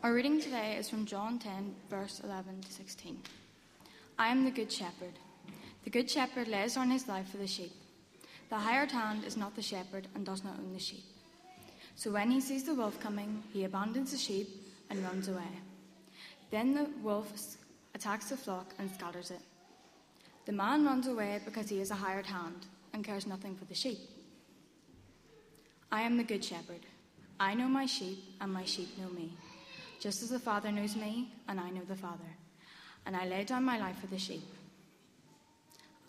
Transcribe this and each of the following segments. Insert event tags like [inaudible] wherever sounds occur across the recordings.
Our reading today is from John 10, verse 11 to 16. I am the good shepherd. The good shepherd lays down his life for the sheep. The hired hand is not the shepherd and does not own the sheep. So when he sees the wolf coming, he abandons the sheep and runs away. Then the wolf attacks the flock and scatters it. The man runs away because he is a hired hand and cares nothing for the sheep. I am the good shepherd. I know my sheep, and my sheep know me, just as the Father knows me, and I know the Father. And I lay down my life for the sheep.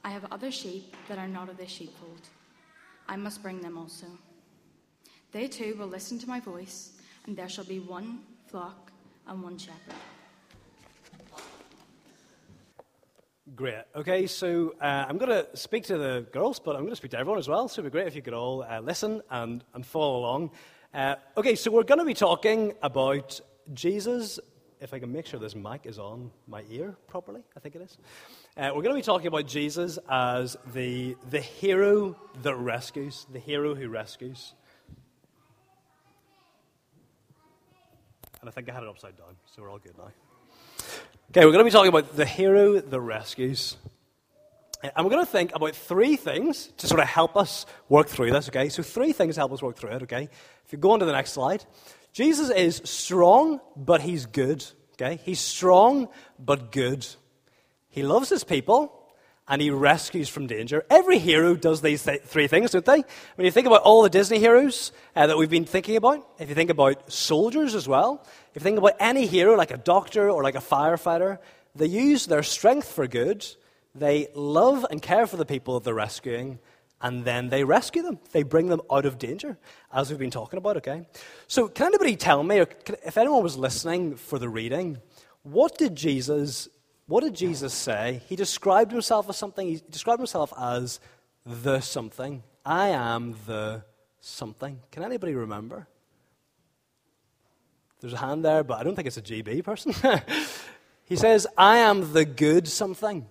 I have other sheep that are not of this sheepfold. I must bring them also. They too will listen to my voice, and there shall be one flock and one shepherd. Great. Okay, so uh, I'm going to speak to the girls, but I'm going to speak to everyone as well. So it'd be great if you could all uh, listen and, and follow along. Uh, okay, so we're going to be talking about Jesus. If I can make sure this mic is on my ear properly, I think it is. Uh, we're going to be talking about Jesus as the, the hero that rescues, the hero who rescues. And I think I had it upside down, so we're all good now. Okay, we're going to be talking about the hero that rescues. And we're going to think about three things to sort of help us work through this, okay? So, three things help us work through it, okay? If you go on to the next slide, Jesus is strong, but he's good, okay? He's strong, but good. He loves his people, and he rescues from danger. Every hero does these th- three things, don't they? When you think about all the Disney heroes uh, that we've been thinking about, if you think about soldiers as well, if you think about any hero, like a doctor or like a firefighter, they use their strength for good. They love and care for the people that they're rescuing, and then they rescue them. They bring them out of danger, as we've been talking about, okay? So, can anybody tell me, or can, if anyone was listening for the reading, what did Jesus what did Jesus say? He described himself as something. He described himself as the something. I am the something. Can anybody remember? There's a hand there, but I don't think it's a GB person. [laughs] he says, I am the good something.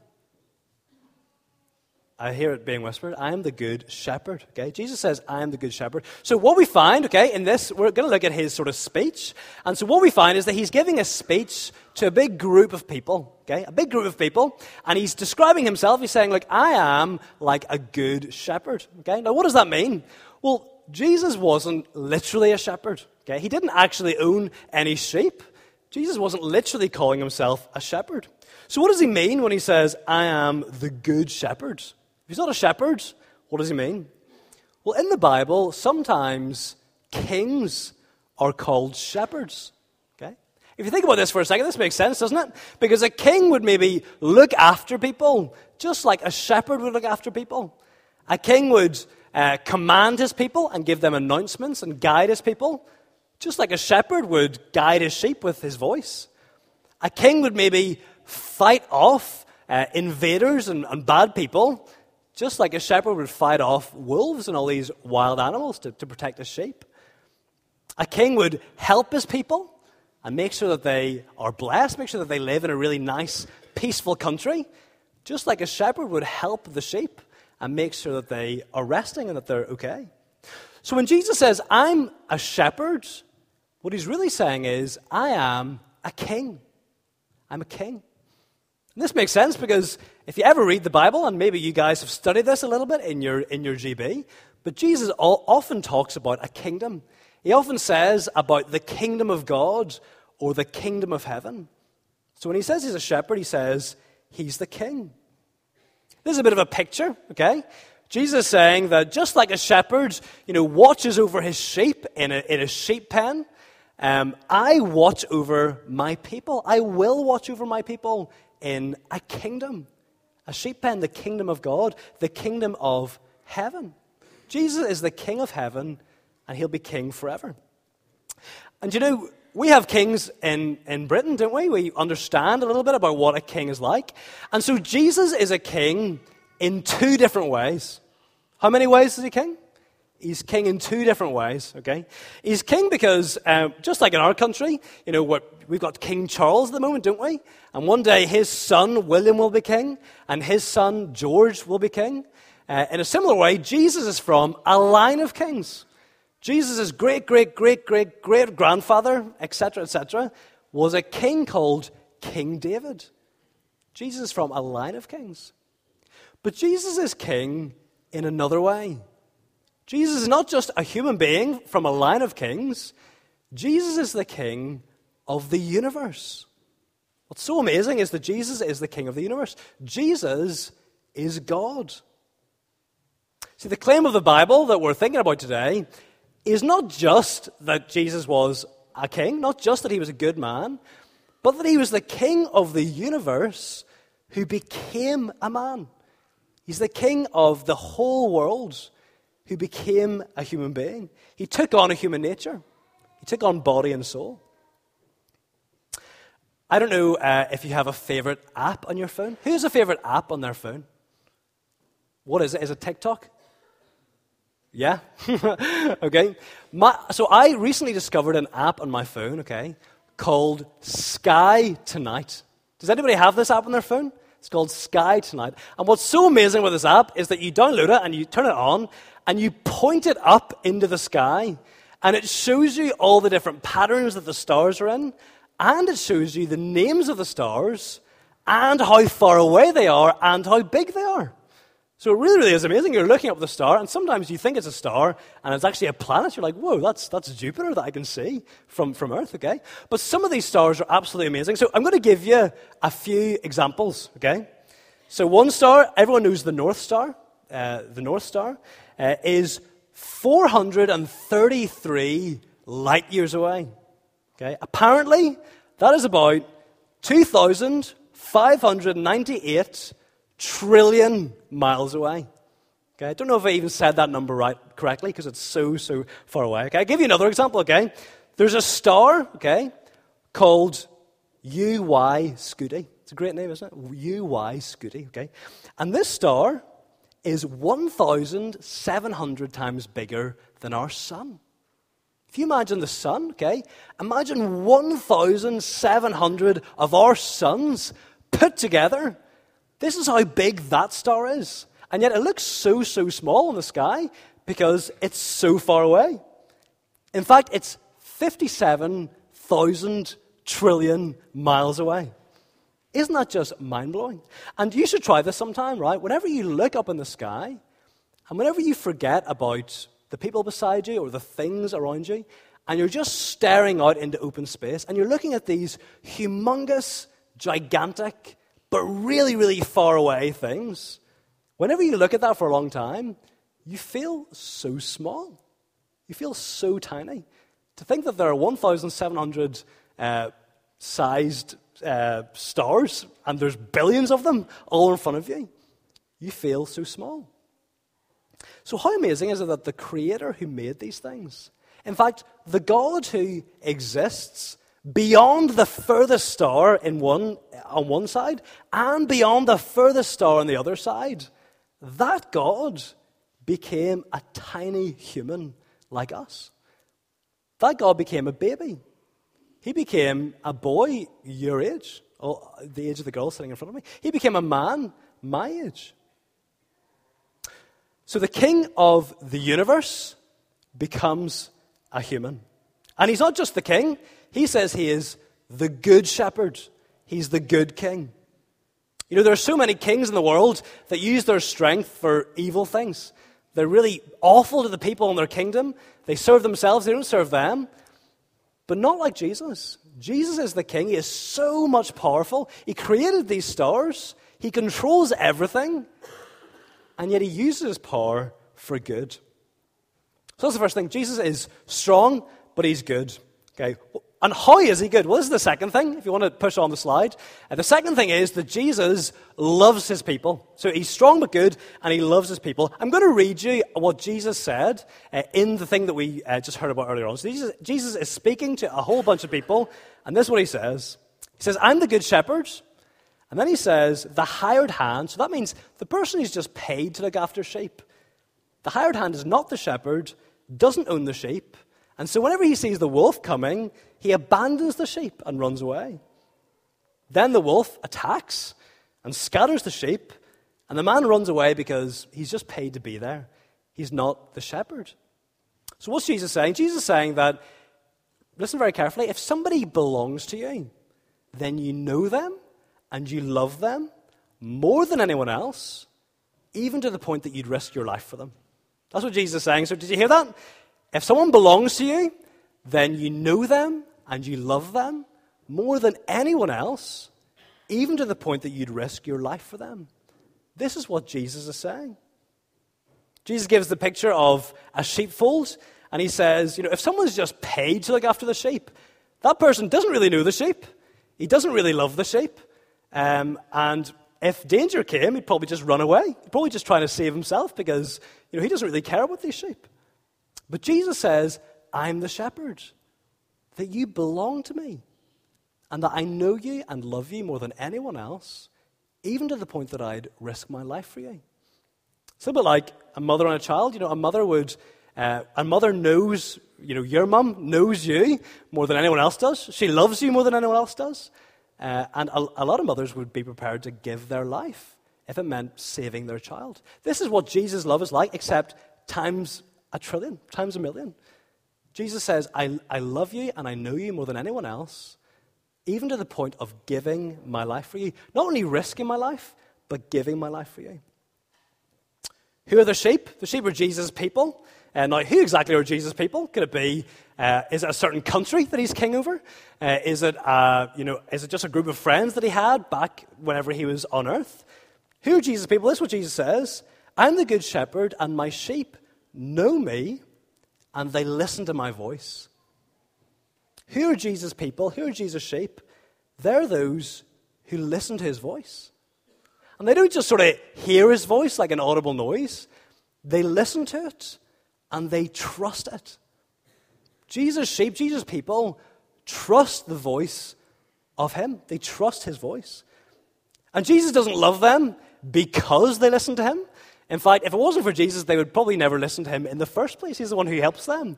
I hear it being whispered, I am the good shepherd. Okay? Jesus says, I am the good shepherd. So what we find, okay, in this, we're going to look at his sort of speech. And so what we find is that he's giving a speech to a big group of people, okay? A big group of people. And he's describing himself. He's saying, look, I am like a good shepherd. Okay? Now what does that mean? Well, Jesus wasn't literally a shepherd. Okay? He didn't actually own any sheep. Jesus wasn't literally calling himself a shepherd. So what does he mean when he says, I am the good shepherd? If he's not a shepherd, what does he mean? Well, in the Bible, sometimes kings are called shepherds. Okay? If you think about this for a second, this makes sense, doesn't it? Because a king would maybe look after people, just like a shepherd would look after people. A king would uh, command his people and give them announcements and guide his people, just like a shepherd would guide his sheep with his voice. A king would maybe fight off uh, invaders and, and bad people just like a shepherd would fight off wolves and all these wild animals to, to protect his sheep. A king would help his people and make sure that they are blessed, make sure that they live in a really nice, peaceful country, just like a shepherd would help the sheep and make sure that they are resting and that they're okay. So when Jesus says, I'm a shepherd, what he's really saying is, I am a king. I'm a king. And this makes sense because if you ever read the Bible, and maybe you guys have studied this a little bit in your, in your GB, but Jesus often talks about a kingdom. He often says about the kingdom of God or the kingdom of heaven. So when he says he's a shepherd, he says he's the king. This is a bit of a picture, okay? Jesus saying that just like a shepherd, you know, watches over his sheep in a, in a sheep pen, um, I watch over my people. I will watch over my people in a kingdom, a sheep pen, the kingdom of God, the kingdom of heaven. Jesus is the king of heaven, and he'll be king forever. And you know, we have kings in, in Britain, don't we? We understand a little bit about what a king is like. And so Jesus is a king in two different ways. How many ways is he king? He's king in two different ways, okay? He's king because, uh, just like in our country, you know, what, we've got King Charles at the moment, don't we? And one day his son, William, will be king, and his son, George, will be king. Uh, in a similar way, Jesus is from a line of kings. Jesus' great, great, great, great, great grandfather, etc., etc., was a king called King David. Jesus is from a line of kings. But Jesus is king in another way. Jesus is not just a human being from a line of kings, Jesus is the king of the universe. What's so amazing is that Jesus is the king of the universe. Jesus is God. See, the claim of the Bible that we're thinking about today is not just that Jesus was a king, not just that he was a good man, but that he was the king of the universe who became a man. He's the king of the whole world who became a human being. He took on a human nature, he took on body and soul. I don't know uh, if you have a favorite app on your phone. Who has a favorite app on their phone? What is it? Is it TikTok? Yeah? [laughs] okay. My, so I recently discovered an app on my phone, okay, called Sky Tonight. Does anybody have this app on their phone? It's called Sky Tonight. And what's so amazing with this app is that you download it and you turn it on and you point it up into the sky and it shows you all the different patterns that the stars are in and it shows you the names of the stars and how far away they are and how big they are. So it really, really is amazing. You're looking up the star, and sometimes you think it's a star, and it's actually a planet. You're like, whoa, that's, that's Jupiter that I can see from, from Earth, okay? But some of these stars are absolutely amazing. So I'm going to give you a few examples, okay? So one star, everyone knows the North Star. Uh, the North Star uh, is 433 light years away. Okay? Apparently, that is about 2,598 trillion miles away. Okay, I don't know if I even said that number right correctly because it's so, so far away. Okay, I'll give you another example, okay? There's a star, okay, called UY Scuti. It's a great name, isn't it? UY Scuti, okay? And this star is 1,700 times bigger than our sun. If you imagine the sun, okay, imagine 1,700 of our suns put together this is how big that star is. And yet it looks so, so small in the sky because it's so far away. In fact, it's 57,000 trillion miles away. Isn't that just mind blowing? And you should try this sometime, right? Whenever you look up in the sky, and whenever you forget about the people beside you or the things around you, and you're just staring out into open space, and you're looking at these humongous, gigantic, but really, really far away things, whenever you look at that for a long time, you feel so small. You feel so tiny. To think that there are 1,700 uh, sized uh, stars and there's billions of them all in front of you, you feel so small. So, how amazing is it that the Creator who made these things, in fact, the God who exists beyond the furthest star in one, on one side and beyond the furthest star on the other side. That God became a tiny human like us. That God became a baby. He became a boy your age, or the age of the girl sitting in front of me. He became a man my age. So the king of the universe becomes a human. And he's not just the king, he says he is the good shepherd, he's the good king. You know, there are so many kings in the world that use their strength for evil things. They're really awful to the people in their kingdom. They serve themselves, they don't serve them. But not like Jesus. Jesus is the king. He is so much powerful. He created these stars, he controls everything, and yet he uses his power for good. So that's the first thing. Jesus is strong, but he's good. Okay, and how is he good? Well, this is the second thing, if you want to push on the slide. Uh, the second thing is that Jesus loves his people. So he's strong but good, and he loves his people. I'm going to read you what Jesus said uh, in the thing that we uh, just heard about earlier on. So Jesus, Jesus is speaking to a whole bunch of people, and this is what he says. He says, I'm the good shepherd. And then he says, the hired hand. So that means the person who's just paid to look after sheep. The hired hand is not the shepherd, doesn't own the sheep. And so whenever he sees the wolf coming, he abandons the sheep and runs away. Then the wolf attacks and scatters the sheep, and the man runs away because he's just paid to be there. He's not the shepherd. So, what's Jesus saying? Jesus is saying that, listen very carefully, if somebody belongs to you, then you know them and you love them more than anyone else, even to the point that you'd risk your life for them. That's what Jesus is saying. So, did you hear that? If someone belongs to you, then you know them and you love them more than anyone else, even to the point that you'd risk your life for them. This is what Jesus is saying. Jesus gives the picture of a sheepfold, and he says, you know, if someone's just paid to look after the sheep, that person doesn't really know the sheep. He doesn't really love the sheep. Um, and if danger came, he'd probably just run away. He'd probably just try to save himself because, you know, he doesn't really care about these sheep. But Jesus says, I'm the shepherd, that you belong to me, and that I know you and love you more than anyone else, even to the point that I'd risk my life for you. It's a bit like a mother and a child. You know, a mother would, uh, a mother knows, you know, your mum knows you more than anyone else does. She loves you more than anyone else does. Uh, and a, a lot of mothers would be prepared to give their life if it meant saving their child. This is what Jesus' love is like, except times a trillion, times a million. Jesus says, I, I love you and I know you more than anyone else, even to the point of giving my life for you. Not only risking my life, but giving my life for you. Who are the sheep? The sheep are Jesus' people. Uh, now, who exactly are Jesus' people? Could it be, uh, is it a certain country that he's king over? Uh, is, it, uh, you know, is it just a group of friends that he had back whenever he was on earth? Who are Jesus' people? This is what Jesus says I'm the good shepherd, and my sheep know me, and they listen to my voice. Who are Jesus' people? Who are Jesus' sheep? They're those who listen to his voice. And they don't just sort of hear his voice like an audible noise, they listen to it and they trust it. Jesus' sheep, Jesus' people, trust the voice of him. They trust his voice. And Jesus doesn't love them because they listen to him. In fact, if it wasn't for Jesus, they would probably never listen to him in the first place. He's the one who helps them.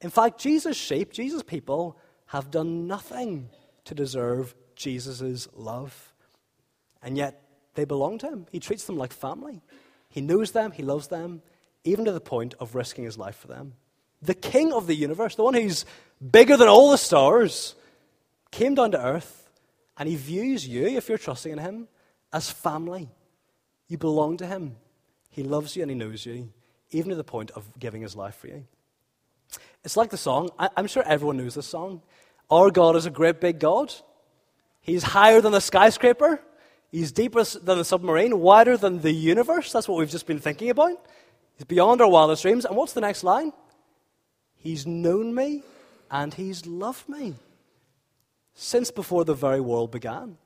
In fact, Jesus' sheep, Jesus' people, have done nothing to deserve Jesus' love. And yet, they belong to him. He treats them like family. He knows them, he loves them, even to the point of risking his life for them. The king of the universe, the one who's bigger than all the stars, came down to earth and he views you, if you're trusting in him, as family. You belong to him. He loves you and he knows you, even to the point of giving his life for you. It's like the song. I, am sure everyone knows this song. Our God is a great big God. He's higher than the skyscraper. He's deeper than the submarine, wider than the universe. That's what we've just been thinking about. He's beyond our wildest dreams. And what's the next line? He's known me and he's loved me since before the very world began.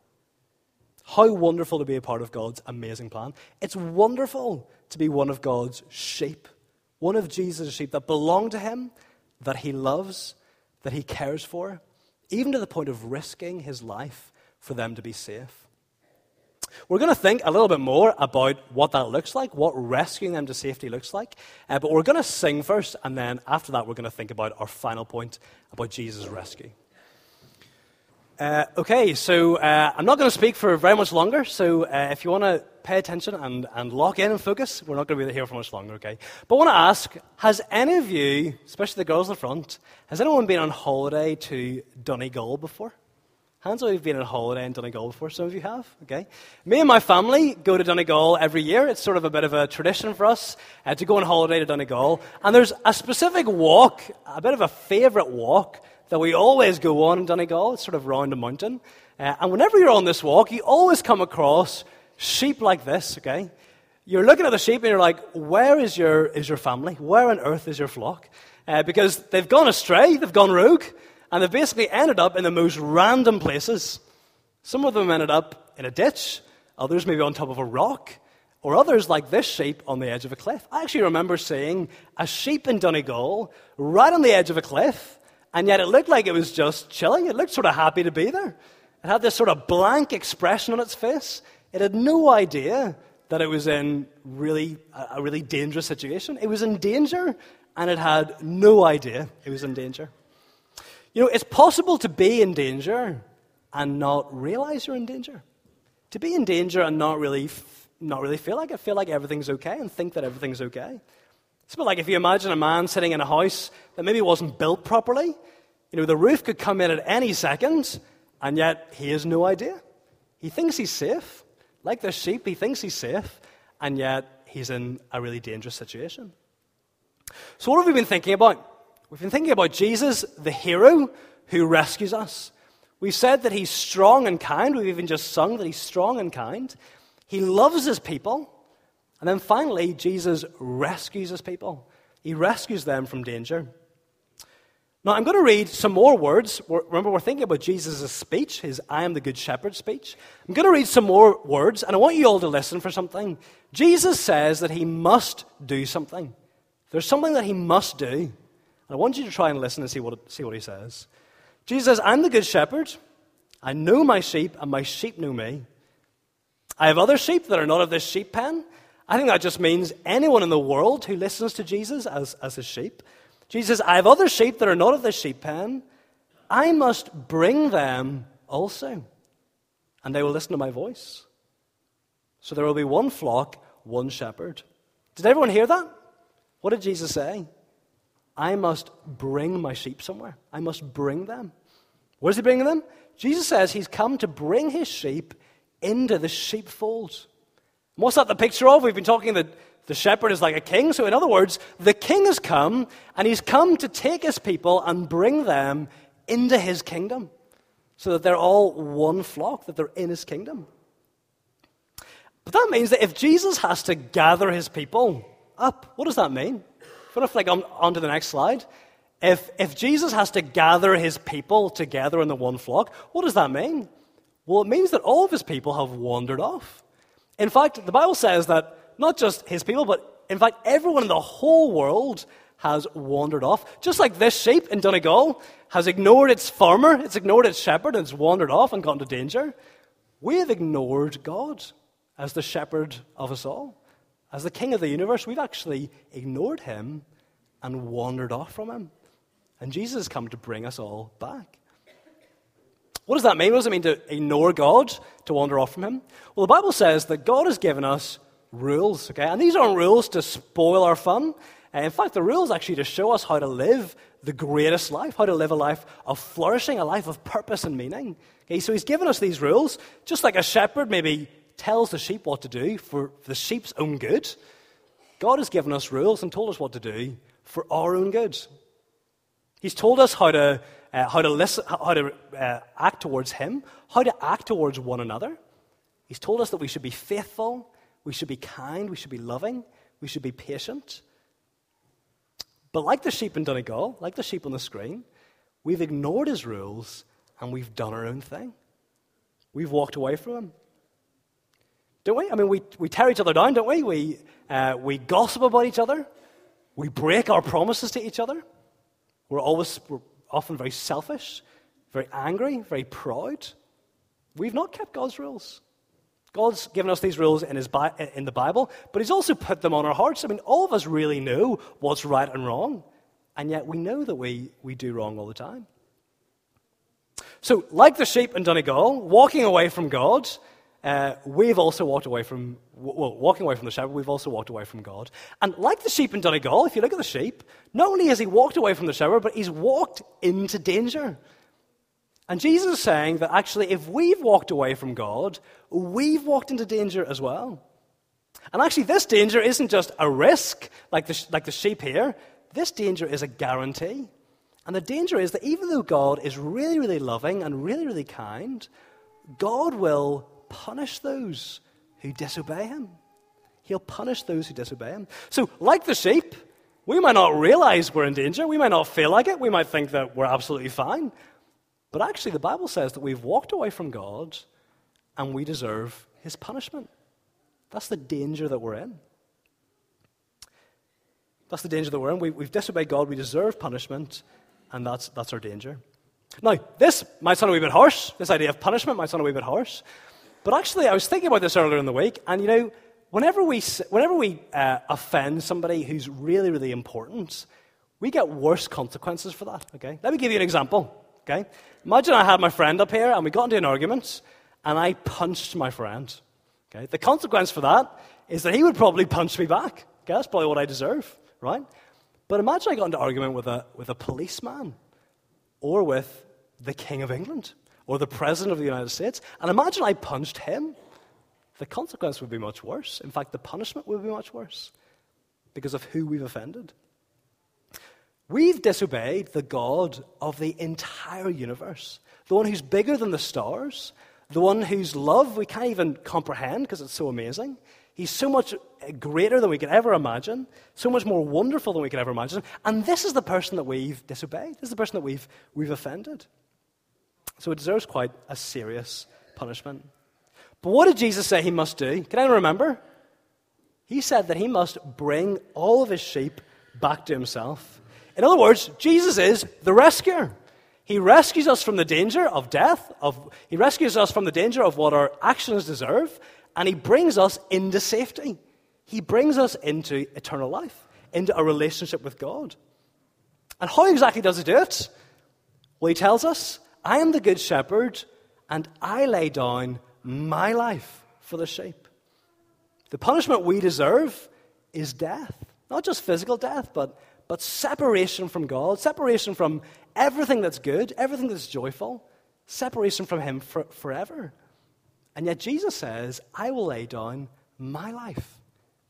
How wonderful to be a part of God's amazing plan. It's wonderful to be one of God's sheep, one of Jesus' sheep that belong to him, that he loves, that he cares for, even to the point of risking his life for them to be safe. We're going to think a little bit more about what that looks like, what rescuing them to safety looks like. Uh, but we're going to sing first, and then after that, we're going to think about our final point about Jesus' rescue. Uh, okay, so uh, I'm not going to speak for very much longer. So uh, if you want to pay attention and, and lock in and focus, we're not going to be here for much longer, okay? But I want to ask has any of you, especially the girls in the front, has anyone been on holiday to Donegal before? Hands up, you've been on holiday in Donegal before. Some of you have, okay? Me and my family go to Donegal every year. It's sort of a bit of a tradition for us uh, to go on holiday to Donegal. And there's a specific walk, a bit of a favourite walk, that we always go on in Donegal. It's sort of round a mountain. Uh, and whenever you're on this walk, you always come across sheep like this, okay? You're looking at the sheep and you're like, where is your, is your family? Where on earth is your flock? Uh, because they've gone astray, they've gone rogue. And they've basically ended up in the most random places. Some of them ended up in a ditch, others maybe on top of a rock, or others like this sheep on the edge of a cliff. I actually remember seeing a sheep in Donegal right on the edge of a cliff, and yet it looked like it was just chilling. It looked sort of happy to be there. It had this sort of blank expression on its face. It had no idea that it was in really a really dangerous situation. It was in danger, and it had no idea it was in danger. You know, it's possible to be in danger and not realize you're in danger. To be in danger and not really, not really feel like it, feel like everything's okay and think that everything's okay. It's a bit like if you imagine a man sitting in a house that maybe wasn't built properly. You know, the roof could come in at any second, and yet he has no idea. He thinks he's safe. Like the sheep, he thinks he's safe, and yet he's in a really dangerous situation. So, what have we been thinking about? We've been thinking about Jesus, the hero who rescues us. We've said that he's strong and kind. We've even just sung that he's strong and kind. He loves his people. And then finally, Jesus rescues his people. He rescues them from danger. Now, I'm going to read some more words. Remember, we're thinking about Jesus' speech, his I am the Good Shepherd speech. I'm going to read some more words, and I want you all to listen for something. Jesus says that he must do something. There's something that he must do. And I want you to try and listen and see what, see what he says. Jesus says, I'm the Good Shepherd. I know my sheep, and my sheep know me. I have other sheep that are not of this sheep pen. I think that just means anyone in the world who listens to Jesus as, as his sheep. Jesus says, I have other sheep that are not of this sheep pen. I must bring them also, and they will listen to my voice. So there will be one flock, one shepherd. Did everyone hear that? What did Jesus say? I must bring my sheep somewhere. I must bring them. Where's he bringing them? Jesus says he's come to bring his sheep into the sheepfold. What's that the picture of? We've been talking that the shepherd is like a king. So, in other words, the king has come, and he's come to take his people and bring them into his kingdom so that they're all one flock, that they're in his kingdom. But that means that if Jesus has to gather his people up, what does that mean? If to flick on, on to the next slide. If, if Jesus has to gather his people together in the one flock, what does that mean? Well, it means that all of his people have wandered off. In fact, the Bible says that not just his people, but in fact, everyone in the whole world has wandered off. Just like this sheep in Donegal has ignored its farmer, it's ignored its shepherd, and it's wandered off and got into danger. We have ignored God as the shepherd of us all. As the king of the universe, we've actually ignored him and wandered off from him. And Jesus has come to bring us all back. What does that mean? What does it mean to ignore God, to wander off from Him? Well, the Bible says that God has given us rules, okay? And these aren't rules to spoil our fun. Uh, in fact, the rules actually to show us how to live the greatest life, how to live a life of flourishing, a life of purpose and meaning. Okay, so He's given us these rules, just like a shepherd maybe tells the sheep what to do for the sheep's own good. God has given us rules and told us what to do for our own good. He's told us how to uh, how to listen, how to uh, act towards Him, how to act towards one another. He's told us that we should be faithful, we should be kind, we should be loving, we should be patient. But like the sheep in Donegal, like the sheep on the screen, we've ignored His rules and we've done our own thing. We've walked away from Him. Don't we? I mean, we, we tear each other down, don't we? We, uh, we gossip about each other. We break our promises to each other. We're always we're often very selfish, very angry, very proud. We've not kept God's rules. God's given us these rules in, his in the Bible, but He's also put them on our hearts. I mean, all of us really know what's right and wrong, and yet we know that we, we do wrong all the time. So, like the sheep in Donegal, walking away from God, uh, we've also walked away from, well, walking away from the shepherd, we've also walked away from God. And like the sheep in Donegal, if you look at the sheep, not only has he walked away from the shepherd, but he's walked into danger. And Jesus is saying that actually, if we've walked away from God, we've walked into danger as well. And actually, this danger isn't just a risk, like the, like the sheep here. This danger is a guarantee. And the danger is that even though God is really, really loving and really, really kind, God will punish those who disobey him. He'll punish those who disobey him. So, like the sheep, we might not realize we're in danger. We might not feel like it. We might think that we're absolutely fine. But actually, the Bible says that we've walked away from God and we deserve his punishment. That's the danger that we're in. That's the danger that we're in. We, have disobeyed God, we deserve punishment, and that's, that's our danger. Now, this might sound a wee bit harsh. This idea of punishment might sound a wee bit harsh. But actually, I was thinking about this earlier in the week, and you know, whenever we, whenever we uh, offend somebody who's really, really important, we get worse consequences for that. Okay? Let me give you an example. Okay? Imagine I had my friend up here, and we got into an argument, and I punched my friend. Okay? The consequence for that is that he would probably punch me back. Okay? That's probably what I deserve. right? But imagine I got into an argument with a, with a policeman or with the King of England or the President of the United States. And imagine I punched him. The consequence would be much worse. In fact, the punishment would be much worse because of who we've offended. We've disobeyed the God of the entire universe, the one who's bigger than the stars, the one whose love we can't even comprehend because it's so amazing. He's so much greater than we could ever imagine, so much more wonderful than we could ever imagine. And this is the person that we've disobeyed. This is the person that we've, we've offended. So it deserves quite a serious punishment. But what did Jesus say he must do? Can anyone remember? He said that he must bring all of his sheep back to himself. In other words, Jesus is the rescuer. He rescues us from the danger of death, of, he rescues us from the danger of what our actions deserve, and he brings us into safety. He brings us into eternal life, into a relationship with God. And how exactly does he do it? Well, he tells us, I am the good shepherd, and I lay down my life for the sheep. The punishment we deserve is death. Not just physical death, but but separation from God, separation from everything that's good, everything that's joyful, separation from Him for, forever. And yet Jesus says, I will lay down my life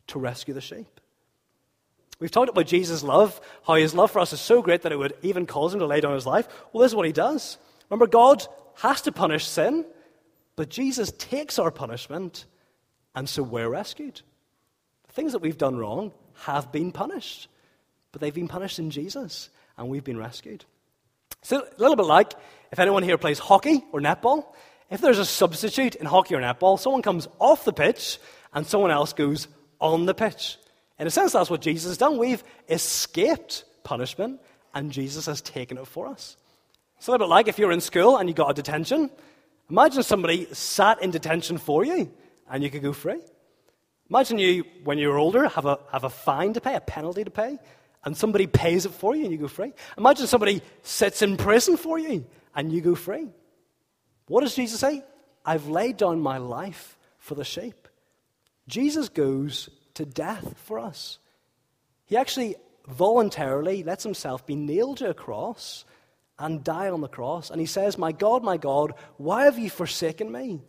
to rescue the sheep. We've talked about Jesus' love, how his love for us is so great that it would even cause him to lay down his life. Well, this is what he does. Remember, God has to punish sin, but Jesus takes our punishment, and so we're rescued. The things that we've done wrong have been punished but they've been punished in Jesus, and we've been rescued. So, a little bit like if anyone here plays hockey or netball, if there's a substitute in hockey or netball, someone comes off the pitch and someone else goes on the pitch. In a sense, that's what Jesus has done. We've escaped punishment, and Jesus has taken it for us. It's a little bit like if you're in school and you got a detention. Imagine somebody sat in detention for you, and you could go free. Imagine you, when you're older, have a, have a fine to pay, a penalty to pay, and somebody pays it for you and you go free. Imagine somebody sits in prison for you and you go free. What does Jesus say? I've laid down my life for the sheep. Jesus goes to death for us. He actually voluntarily lets himself be nailed to a cross and die on the cross. And he says, My God, my God, why have you forsaken me?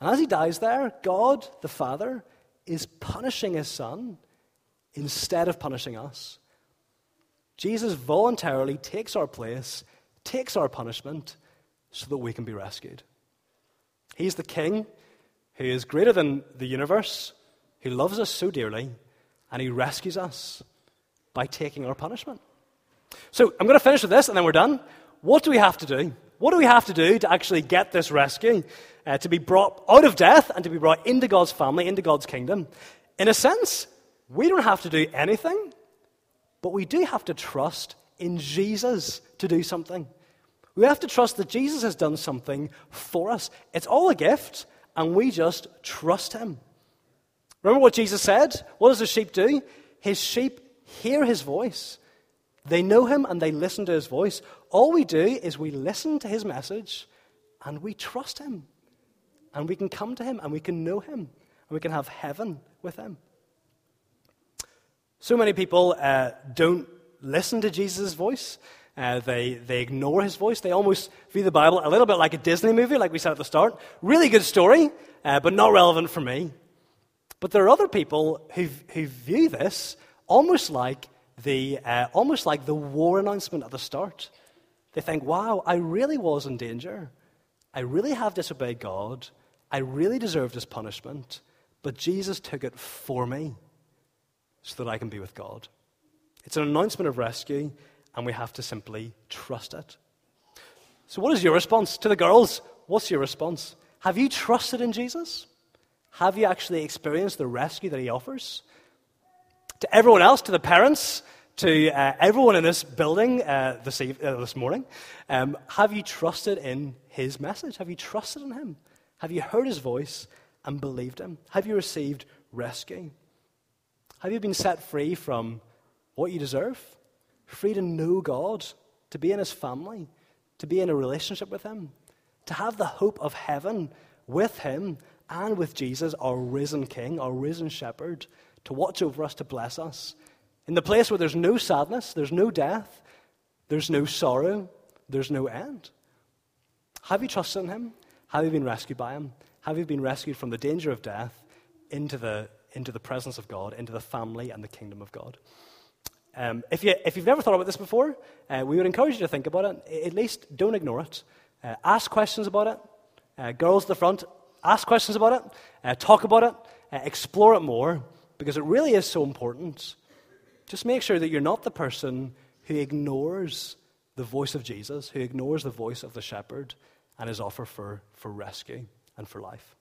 And as he dies there, God, the Father, is punishing his Son instead of punishing us. Jesus voluntarily takes our place, takes our punishment, so that we can be rescued. He's the King who is greater than the universe, who loves us so dearly, and he rescues us by taking our punishment. So I'm going to finish with this, and then we're done. What do we have to do? What do we have to do to actually get this rescue, uh, to be brought out of death and to be brought into God's family, into God's kingdom? In a sense, we don't have to do anything but we do have to trust in Jesus to do something. We have to trust that Jesus has done something for us. It's all a gift, and we just trust him. Remember what Jesus said? What does the sheep do? His sheep hear his voice. They know him and they listen to his voice. All we do is we listen to his message and we trust him. And we can come to him and we can know him and we can have heaven with him. So many people uh, don't listen to Jesus' voice. Uh, they, they ignore his voice. They almost view the Bible a little bit like a Disney movie, like we said at the start. Really good story, uh, but not relevant for me. But there are other people who, who view this almost like, the, uh, almost like the war announcement at the start. They think, wow, I really was in danger. I really have disobeyed God. I really deserved this punishment. But Jesus took it for me so that I can be with God. It's an announcement of rescue, and we have to simply trust it. So, what is your response? To the girls, what's your response? Have you trusted in Jesus? Have you actually experienced the rescue that he offers? To everyone else, to the parents, to uh, everyone in this building uh, this, uh, this morning, um, have you trusted in his message? Have you trusted in him? Have you heard his voice and believed him? Have you received rescue? Have you been set free from what you deserve? Free to know God, to be in His family, to be in a relationship with Him, to have the hope of heaven with Him and with Jesus, our risen King, our risen Shepherd, to watch over us, to bless us. In the place where there's no sadness, there's no death, there's no sorrow, there's no end. Have you trusted in Him? Have you been rescued by Him? Have you been rescued from the danger of death into the, into the presence of God, into the family and the kingdom of God? Um, if, you, if you've never thought about this before, uh, we would encourage you to think about it. At least don't ignore it. Uh, ask questions about it. Uh, girls at the front, ask questions about it. Uh, talk about it. Uh, explore it more because it really is so important. Just make sure that you're not the person who ignores the voice of Jesus, who ignores the voice of the shepherd and his offer for, for rescue and for life.